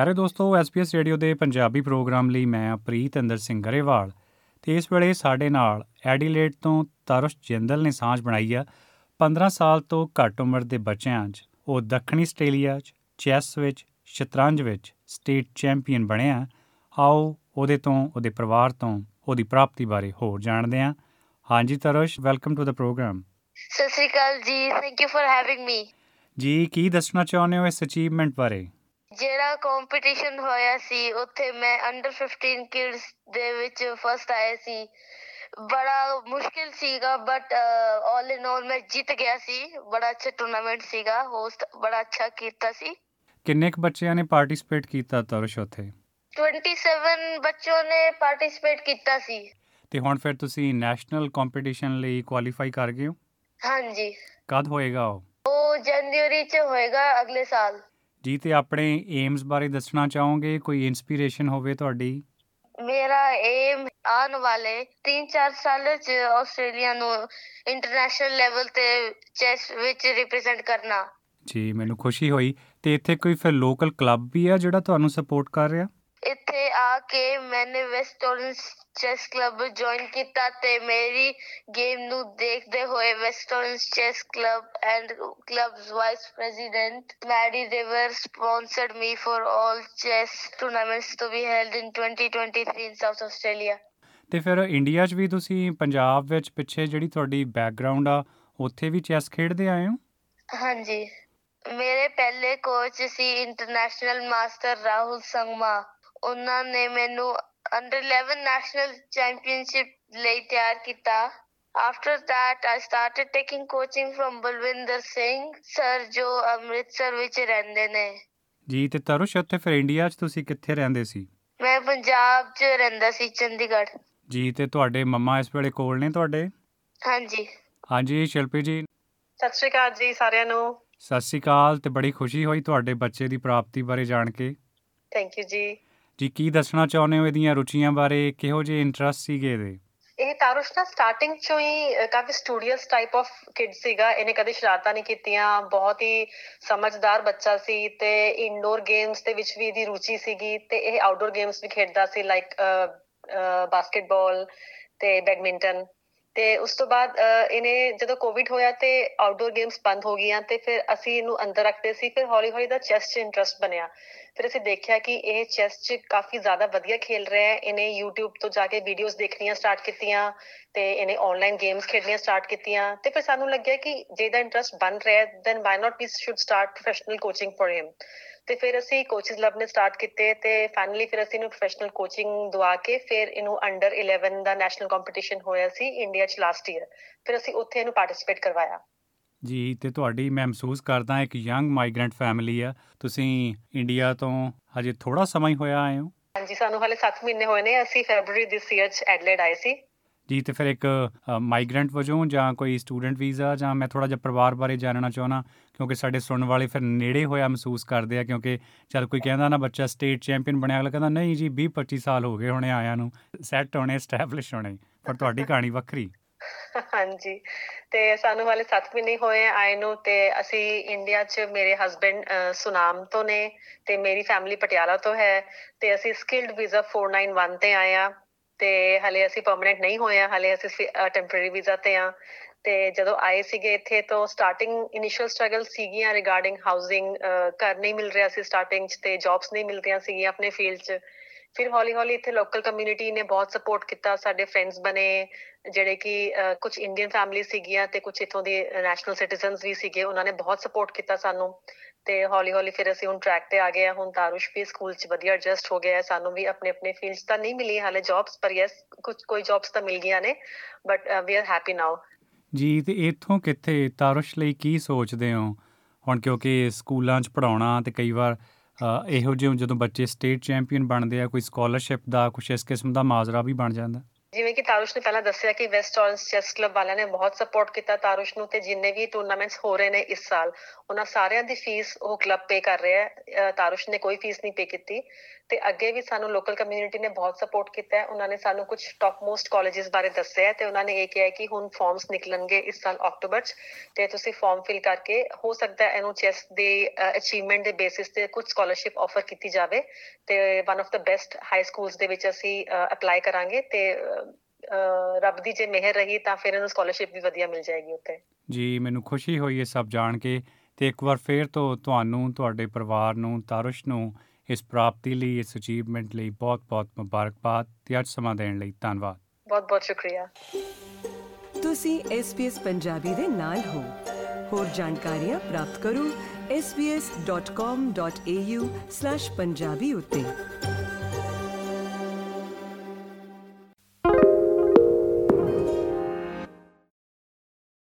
ਪਿਆਰੇ ਦੋਸਤੋ SPS radio ਦੇ ਪੰਜਾਬੀ ਪ੍ਰੋਗਰਾਮ ਲਈ ਮੈਂ ਪ੍ਰੀਤ ਅੰਦਰ ਸਿੰਘ ਗਰੇਵਾਲ ਤੇ ਇਸ ਵੇਲੇ ਸਾਡੇ ਨਾਲ ਐਡੀਲੇਡ ਤੋਂ ਤਰਸ਼ ਜਿੰਦਲ ਨੇ ਸਾਂਝ ਬਣਾਈ ਆ। 15 ਸਾਲ ਤੋਂ ਘੱਟ ਉਮਰ ਦੇ ਬੱਚਿਆਂ 'ਚ ਉਹ ਦੱਖਣੀ ਆਸਟ੍ਰੇਲੀਆ 'ਚ ਚੈਸ ਵਿੱਚ ਸ਼ਤਰੰਜ ਵਿੱਚ ਸਟੇਟ ਚੈਂਪੀਅਨ ਬਣਿਆ ਆਓ ਉਹਦੇ ਤੋਂ ਉਹਦੇ ਪਰਿਵਾਰ ਤੋਂ ਉਹਦੀ ਪ੍ਰਾਪਤੀ ਬਾਰੇ ਹੋਰ ਜਾਣਦੇ ਹਾਂ। ਹਾਂਜੀ ਤਰਸ਼ ਵੈਲਕਮ ਟੂ ਦਾ ਪ੍ਰੋਗਰਾਮ। ਸਤਿ ਸ਼੍ਰੀ ਅਕਾਲ ਜੀ thank you for having me ਜੀ ਕੀ ਦੱਸਣਾ ਚਾਹੁੰਦੇ ਹੋ ਇਸ ਅਚੀਵਮੈਂਟ ਬਾਰੇ? ਜਿਹੜਾ ਕੰਪੀਟੀਸ਼ਨ ਹੋਇਆ ਸੀ ਉੱਥੇ ਮੈਂ ਅੰਡਰ 15 ਕਿਡਸ ਦੇ ਵਿੱਚ ਫਸਟ ਆਇਆ ਸੀ। ਬੜਾ ਮੁਸ਼ਕਿਲ ਸੀਗਾ ਬਟ ਆਲ ਇਨ ਆਲ ਮੈਂ ਜਿੱਤ ਗਿਆ ਸੀ। ਬੜਾ ਅੱਛਾ ਟੂਰਨਾਮੈਂਟ ਸੀਗਾ ਹੋਸਟ ਬੜਾ ਅੱਛਾ ਕੀਤਾ ਸੀ। ਕਿੰਨੇ ਕੁ ਬੱਚਿਆਂ ਨੇ ਪਾਰਟਿਸਿਪੇਟ ਕੀਤਾ ਤਰਸ਼ ਉੱਥੇ? 27 ਬੱਚੋਂ ਨੇ ਪਾਰਟਿਸਿਪੇਟ ਕੀਤਾ ਸੀ। ਤੇ ਹੁਣ ਫਿਰ ਤੁਸੀਂ ਨੈਸ਼ਨਲ ਕੰਪੀਟੀਸ਼ਨ ਲਈ ਕੁਆਲੀਫਾਈ ਕਰ ਗਏ ਹੋ? ਹਾਂਜੀ। ਕਦ ਹੋਏਗਾ ਉਹ? ਉਹ ਜਨਵਰੀ ਚ ਹੋਏਗਾ ਅਗਲੇ ਸਾਲ। ਜੀ ਤੇ ਆਪਣੇ ਏਮਸ ਬਾਰੇ ਦੱਸਣਾ ਚਾਹੋਗੇ? ਕੋਈ ਇਨਸਪੀਰੇਸ਼ਨ ਹੋਵੇ ਤੁਹਾਡੀ? ਮੇਰਾ ਏਮ ਆਉਣ ਵਾਲੇ 3-4 ਸਾਲ ਚ ਆਸਟ੍ਰੇਲੀਆ ਨੂੰ ਇੰਟਰਨੈਸ਼ਨਲ ਲੈਵਲ ਤੇ ਚੈਸ ਵਿੱਚ ਰਿਪਰੈਜ਼ੈਂਟ ਕਰਨਾ। ਜੀ ਮੈਨੂੰ ਖੁਸ਼ੀ ਹੋਈ। ਤੇ ਇੱਥੇ ਕੋਈ ਫਿਰ ਲੋਕਲ ਕਲੱਬ ਵੀ ਆ ਜਿਹੜਾ ਤੁਹਾਨੂੰ ਸਪੋਰਟ ਕਰ ਰਿਹਾ? ਇੱਥੇ ਆ ਕੇ ਮੈंने West Orange chess club join ਕੀਤਾ ਤੇ ਮੇਰੀ ਗੇਮ ਨੂੰ ਦੇਖਦੇ ਹੋਏ West Orange chess club and clubs vice president Maddie River sponsored me for all chess tournaments to be held in 2023 in South Australia ਤੇ ਫਿਰ ਇੰਡੀਆ 'ਚ ਵੀ ਤੁਸੀਂ ਪੰਜਾਬ ਵਿੱਚ ਪਿੱਛੇ ਜਿਹੜੀ ਤੁਹਾਡੀ ਬੈਕਗ੍ਰਾਉਂਡ ਆ ਉੱਥੇ ਵੀ ਚੈਸ ਖੇਡਦੇ ਆਏ ਹੋ? ਹਾਂਜੀ। ਮੇਰੇ ਪਹਿਲੇ ਕੋਚ ਸੀ ਇੰਟਰਨੈਸ਼ਨਲ ਮਾਸਟਰ ਰਾਹੁਲ ਸੰਗਮਾ ਉਹਨਾਂ ਨੇ ਮੈਨੂੰ ਅੰਡਰ 11 ਨੈਸ਼ਨਲ ਚੈਂਪੀਅਨਸ਼ਿਪ ਲਈ ਤਿਆਰ ਕੀਤਾ। After that I started taking coaching from Balwinder Singh sir ਜੋ ਅੰਮ੍ਰਿਤਸਰ ਵਿੱਚ ਰਹਿੰਦੇ ਨੇ। ਜੀ ਤੇ ਤਰੁਸ਼ ਉੱਥੇ ਫਿਰ ਇੰਡੀਆ 'ਚ ਤੁਸੀਂ ਕਿੱਥੇ ਰਹਿੰਦੇ ਸੀ? ਮੈਂ ਪੰਜਾਬ 'ਚ ਰਹਿੰਦਾ ਸੀ ਚੰਡੀਗੜ੍ਹ। ਜੀ ਤੇ ਤੁਹਾਡੇ ਮੰਮਾ ਇਸ ਵੇਲੇ ਕੋਲ ਨੇ ਤੁਹਾਡੇ? ਹਾਂਜੀ। ਹਾਂਜੀ ਸ਼ਿਲਪੀ ਜੀ। ਸਤਿ ਸ਼੍ਰੀ ਅਕਾਲ ਜੀ ਸਾਰਿਆਂ ਨੂੰ। ਸਤਿ ਸ਼੍ਰੀ ਅਕਾਲ ਤੇ ਬੜੀ ਖੁਸ਼ੀ ਹੋਈ ਤੁਹਾਡੇ ਬੱਚੇ ਦੀ ਪ੍ਰਾਪਤੀ ਬਾਰੇ ਜਾਣ ਕੇ। ਥੈਂਕ ਯੂ ਜੀ। ਜੀ ਕੀ ਦੱਸਣਾ ਚਾਹੁੰਦੇ ਹੋ ਇਹਦੀਆਂ ਰੁਚੀਆਂ ਬਾਰੇ? ਕਿਹੋ ਜਿਹੇ ਇੰਟਰਸਟ ਸੀਗੇ ਇਹਦੇ? ਇਹ ਤਾਰੁਸ਼ ਨਾ ਸਟਾਰਟਿੰਗ ਚੋਂ ਹੀ ਅ, ਕਾਫੀ ਸਟੂਡੀਅਸ ਟਾਈਪ ਆਫ ਕਿਡ ਸੀਗਾ। ਇਹਨੇ ਕਦੇ ਸ਼ਰਾਰਤਾਂ ਨਹੀਂ ਕੀਤੀਆਂ। ਬਹੁਤ ਹੀ ਸਮਝਦਾਰ ਬੱਚਾ ਸੀ ਤੇ ਇਨਡੋਰ ਗੇਮਸ ਦੇ ਵਿੱਚ ਵੀ ਇਹਦੀ ਰੁਚੀ ਸੀਗੀ ਤੇ ਇਹ ਆਊਟਡੋਰ ਗੇਮਸ ਵੀ ਖੇਡਦਾ ਸੀ ਲਾਈਕ ਬਾਸਕਟਬਾਲ ਤੇ ਬੈਡਮਿੰਟਨ ਤੇ ਉਸ ਤੋਂ ਬਾਅਦ ਅ, ਇਹਨੇ ਜਦੋਂ ਕੋਵਿਡ ਹੋਇਆ ਤੇ ਆਊਟਡੋਰ ਗੇਮਸ ਬੰਦ ਹੋ ਗਈਆਂ ਤੇ ਫਿਰ ਅਸੀਂ ਇਹਨੂੰ ਅੰਦਰ ਰੱਖਦੇ ਸੀ ਫਿਰ ਹੌਲੀ ਹੌਲੀ ਦਾ ਚੈਸ 'ਚ ਇੰਟਰਸਟ ਬਣਿਆ। ਫਿਰ ਅਸੀਂ ਦੇਖਿਆ ਕਿ ਇਹ ਚੈਸ 'ਚ ਕਾਫੀ ਜ਼ਿਆਦਾ ਵਧੀਆ ਖੇਲ ਰਿਹਾ ਹੈ। ਇਹਨੇ YouTube ਤੋਂ ਜਾ ਕੇ ਵੀਡੀਓਜ਼ ਦੇਖਣੀਆਂ ਸਟਾਰਟ ਕੀਤੀਆਂ ਤੇ ਇਹਨੇ ਆਨਲਾਈਨ ਗੇਮਸ ਖੇਡਣੀਆਂ ਸਟਾਰਟ ਕੀਤੀਆਂ ਤੇ ਫਿਰ ਸਾਨੂੰ ਲੱਗਿਆ ਕਿ ਜੇ ਇਹਦਾ ਇੰਟਰਸਟ ਬਣ ਰਿਹਾ ਹੈ then why not we should start professional coaching for him ਤੇ ਫਿਰ ਅਸੀਂ ਕੋਚਿਸ ਲੱਭਨੇ ਸਟਾਰਟ ਕੀਤੇ ਤੇ ਫਾਈਨਲੀ ਫਿਰ ਅਸੀਂ ਇਹਨੂੰ ਪ੍ਰੋਫੈਸ਼ਨਲ ਕੋਚਿੰਗ ਦਵਾ ਕੇ ਫਿਰ ਇਹਨੂੰ ਅੰਡਰ 11 ਦਾ ਨੈਸ਼ਨਲ ਕੰਪੀਟੀਸ਼ਨ ਹੋਇਆ ਸੀ ਇੰਡੀਆ 'ਚ ਲਾਸਟ ਈਅਰ ਫਿਰ ਅਸੀਂ ਉੱਥੇ ਇਹਨੂੰ ਪਾਰਟਿਸਿਪੇਟ ਕਰਵਾਇਆ। ਜੀ ਤੇ ਤੁਹਾਡੀ ਮੈਂ ਮਹਿਸੂਸ ਕਰਦਾ ਇੱਕ ਯੰਗ ਮਾਈਗ੍ਰੈਂਟ ਫੈਮਿਲੀ ਆ। ਤੁਸੀਂ ਇੰਡੀਆ ਤੋਂ ਹਜੇ ਥੋੜਾ ਸਮਾਂ ਹੀ ਹੋਇਆ ਆਏ ਹੋ। ਹਾਂਜੀ ਸਾਨੂੰ ਹਾਲੇ 7 ਮਹੀਨੇ ਹੋਏ ਨੇ। ਅਸੀਂ ਫੈਬਰੂਰੀ ਦਿਸ ਈਅਰ 'ਚ ਐਡਲੇਡ ਆਏ ਸੀ। ਜੀ, ਤੇ ਫਿਰ ਇੱਕ ਮਾਈਗ੍ਰੈਂਟ ਵਜੋਂ ਜਾਂ ਕੋਈ ਸਟੂਡੈਂਟ ਵੀਜ਼ਾ ਜਾਂ ਮੈਂ ਥੋੜਾ ਜਿਹਾ ਪਰਿਵਾਰ ਬਾਰੇ ਜਾਣਨਾ ਚਾਹਣਾ ਕਿਉਂਕਿ ਸਾਡੇ ਸੁਣਨ ਵਾਲੇ ਫਿਰ ਨੇੜੇ ਹੋਇਆ ਮਹਿਸੂਸ ਕਰਦੇ ਆ, ਕਿਉਂਕਿ ਜਦ ਕੋਈ ਕਹਿੰਦਾ ਨਾ ਬੱਚਾ ਸਟੇਟ ਚੈਂਪੀਅਨ ਬਣਿਆ, ਅਗਲਾ ਕਹਿੰਦਾ, ਨਹੀਂ ਜੀ 20 25 ਸਾਲ ਹੋ ਗਏ ਹੋਣੇ ਆਇਆਂ ਨੂੰ ਸੈੱਟ ਹੋਣੇ ਸਟੈਬਲਿਸ਼ ਹੋਣੇ, ਪਰ ਤੁਹਾਡੀ ਕਹਾਣੀ ਵੱਖਰੀ। ਹਾਂਜੀ, ਤੇ ਸਾਨੂੰ ਹਾਲੇ 7 ਮਹੀਨੇ ਹੋਏ ਆ ਆਏ ਨੂੰ, ਤੇ ਅਸੀਂ ਇੰਡੀਆ 'ਚ ਮੇਰੇ ਹਸਬੰਡ ਸੁਨਾਮ ਤੋਂ ਨੇ, ਤੇ ਮੇਰੀ ਫੈਮਿਲੀ ਪਟਿਆਲਾ ਤੋਂ ਹੈ, ਤੇ ਅਸੀਂ ਸਕਿਲਡ ਵੀਜ਼ਾ 491 ਤੇ ਆਏ ਆ। ਤੇ ਹਲੇ ਅਸੀਂ ਪਰਮਨੈਂਟ ਨਹੀਂ ਹੋਏ ਆ ਹਲੇ ਅਸੀਂ ਟੈਂਪਰੇਰੀ ਵੀਜ਼ਾ ਤੇ ਆ ਤੇ ਜਦੋਂ ਆਏ ਸੀਗੇ ਇੱਥੇ ਤੋਂ ਸਟਾਰਟਿੰਗ ਇਨੀਸ਼ੀਅਲ ਸਟਰਗਲ ਸੀਗੀਆਂ ਰਿਗਾਰਡਿੰਗ ਹਾਊਸਿੰਗ ਘਰ ਨਹੀਂ ਮਿਲ ਰਿਹਾ ਸੀ ਸਟਾਰਟਿੰਗ 'ਚ ਤੇ ਜੌਬਸ ਨਹੀਂ ਮਿਲ ਰਹੀਆਂ ਸੀਗੀਆਂ ਆਪਣੇ ਫੀਲਡ 'ਚ। ਫਿਰ ਹੌਲੀ ਹੌਲੀ ਇੱਥੇ ਲੋਕਲ ਕਮਿਊਨਿਟੀ ਨੇ ਬਹੁਤ ਸਪੋਰਟ ਕੀਤਾ ਸਾਡੇ ਫਰੈਂਡਸ ਬਣੇ ਜਿਹੜੇ ਕਿ ਕੁਝ ਇੰਡੀਅਨ ਫੈਮਿਲੀ ਸੀਗੀਆਂ ਤੇ ਕੁਝ ਇਥੋਂ ਦੇ ਨੈਸ਼ਨਲ ਸਿਟੀਜ਼ਨਸ ਵੀ ਸੀਗੇ ਉਹਨਾਂ ਨੇ ਬਹੁਤ ਸਪੋਰਟ ਕੀਤਾ ਸਾਨੂੰ ਤੇ ਹੌਲੀ ਹੌਲੀ ਫਿਰ ਅਸੀਂ ਹੁਣ ਟਰੈਕ ਤੇ ਆ ਗਏ ਆ ਹੁਣ ਤਾਰੁਸ਼ ਵੀ ਸਕੂਲ 'ਚ ਵਧੀਆ ਐਡਜਸਟ ਹੋ ਗਿਆ ਹੈ ਸਾਨੂੰ ਵੀ ਆਪਣੇ ਆਪਣੇ ਫੀਲਡਸ ਤਾਂ ਨਹੀਂ ਮਿਲੀ ਹਾਲੇ ਜੌਬਸ ਪਰ ਯੈਸ ਕੁਝ ਕੋਈ ਜੌਬਸ ਤਾਂ ਮਿਲ ਗਈਆਂ ਨੇ but we are happy now ਜੀ ਤੇ ਇੱਥੋਂ ਕਿੱਥੇ? ਤਾਰੁਸ਼ ਲਈ ਕੀ ਸੋਚਦੇ ਹੋ? ਹੁਣ ਕਿਉਂਕਿ ਸਕੂਲਾਂ 'ਚ ਪੜਾਉਣਾ ਤੇ ਕਈ ਵਾਰ ਅ, ਇਹੋ ਜਿਹੇ ਜਦੋਂ ਬੱਚੇ ਸਟੇਟ ਚੈਂਪੀਅਨ ਬਣਦੇ ਆ, ਕੋਈ ਸਕਾਲਰਸ਼ਿਪ ਦਾ ਕੁਝ ਇਸ ਕਿਸਮ ਦਾ ਮਾਜ਼ਰਾ ਵੀ ਬਣ ਜਾਂਦਾ। ਜਿਵੇਂ ਕਿ ਤਾਰੁਸ਼ ਨੇ ਪਹਿਲਾਂ ਦੱਸਿਆ ਕਿ ਵੈਸਟ ਔਰੰਜ ਚੈਸ ਕਲੱਬ ਵਾਲਿਆਂ ਨੇ ਬਹੁਤ ਸਪੋਰਟ ਕੀਤਾ ਤਾਰੁਸ਼ ਨੂੰ ਤੇ ਜਿੰਨੇ ਵੀ ਟੂਰਨਾਮੈਂਟਸ ਹੋ ਰਹੇ ਨੇ ਇਸ ਸਾਲ, ਉਹਨਾਂ ਸਾਰਿਆਂ ਦੀ ਫੀਸ ਉਹ ਕਲੱਬ ਪੇ ਕਰ ਰਿਹਾ ਹੈ। ਅਹ ਤਾਰੁਸ਼ ਨੇ ਕੋਈ ਫੀਸ ਨਹੀਂ ਪੇ ਕੀਤੀ ਤੇ ਅੱਗੇ ਵੀ ਸਾਨੂੰ ਲੋਕਲ ਕਮਿਊਨਿਟੀ ਨੇ ਬਹੁਤ ਸਪੋਰਟ ਕੀਤਾ ਹੈ। ਉਹਨਾਂ ਨੇ ਸਾਨੂੰ ਕੁਝ ਟੌਪ ਮੋਸਟ ਕਾਲਜਸ ਬਾਰੇ ਦੱਸਿਆ ਹੈ ਤੇ ਉਹਨਾਂ ਨੇ ਇਹ ਕਿਹਾ ਹੈ ਕਿ ਹੁਣ ਫਾਰਮਸ ਨਿਕਲਣਗੇ ਇਸ ਸਾਲ ਅਕਤੂਬਰ 'ਚ ਤੇ ਤੁਸੀਂ ਫਾਰਮ ਫਿਲ ਕਰਕੇ ਹੋ ਸਕਦਾ ਹੈ ਇਹਨੂੰ ਚੈਸ ਦੇ ਅਚੀਵਮੈਂਟ ਦੇ ਬੇਸਿਸ ਤੇ ਕੁਝ ਸਕਾਲਰਸ਼ਿਪ ਆਫਰ ਕੀਤੀ ਜਾਵੇ ਤੇ one of the best high schools ਦੇ ਵਿੱਚ ਅਸੀਂ ਅਪਲਾਈ ਕਰਾਂਗੇ ਤੇ ਰੱਬ ਦੀ ਜੇ ਮਿਹਰ ਰਹੀ ਤਾਂ ਫਿਰ ਇਹਨੂੰ ਸਕਾਲਰਸ਼ਿਪ ਵੀ ਵਧੀਆ ਮਿਲ ਜਾਏਗੀ ਉੱਤੇ ਜੀ ਮੈਨੂੰ ਖੁਸ਼ੀ ਹੋਈ ਇਹ ਸਭ ਜਾਣ ਕੇ ਤੇ ਇੱਕ ਵਾਰ ਫੇਰ ਤੋਂ ਤੁਹਾਨੂੰ ਤੁਹਾਡੇ ਪਰਿਵਾਰ ਨੂੰ ਤਾਰਸ਼ ਨੂੰ ਇਸ ਪ੍ਰਾਪਤੀ ਲਈ ਇਸ ਅਚੀਵਮੈਂਟ ਲਈ ਬਹੁਤ-ਬਹੁਤ ਮੁਬਾਰਕਬਾਦ ਤੇ ਅੱਜ ਸਮਾਂ ਦੇਣ ਲਈ ਧੰਨਵਾਦ। ਬਹੁਤ-ਬਹੁਤ ਸ਼ੁਕਰੀਆ। ਤੁਸੀਂ SBS ਪੰਜਾਬੀ ਦੇ ਨਾਲ ਹੋ। ਹੋਰ ਜਾਣਕਾਰੀਆਂ ਪ੍ਰਾਪਤ ਕਰੋ sbs.com.au/punjabi ਉਤੇ।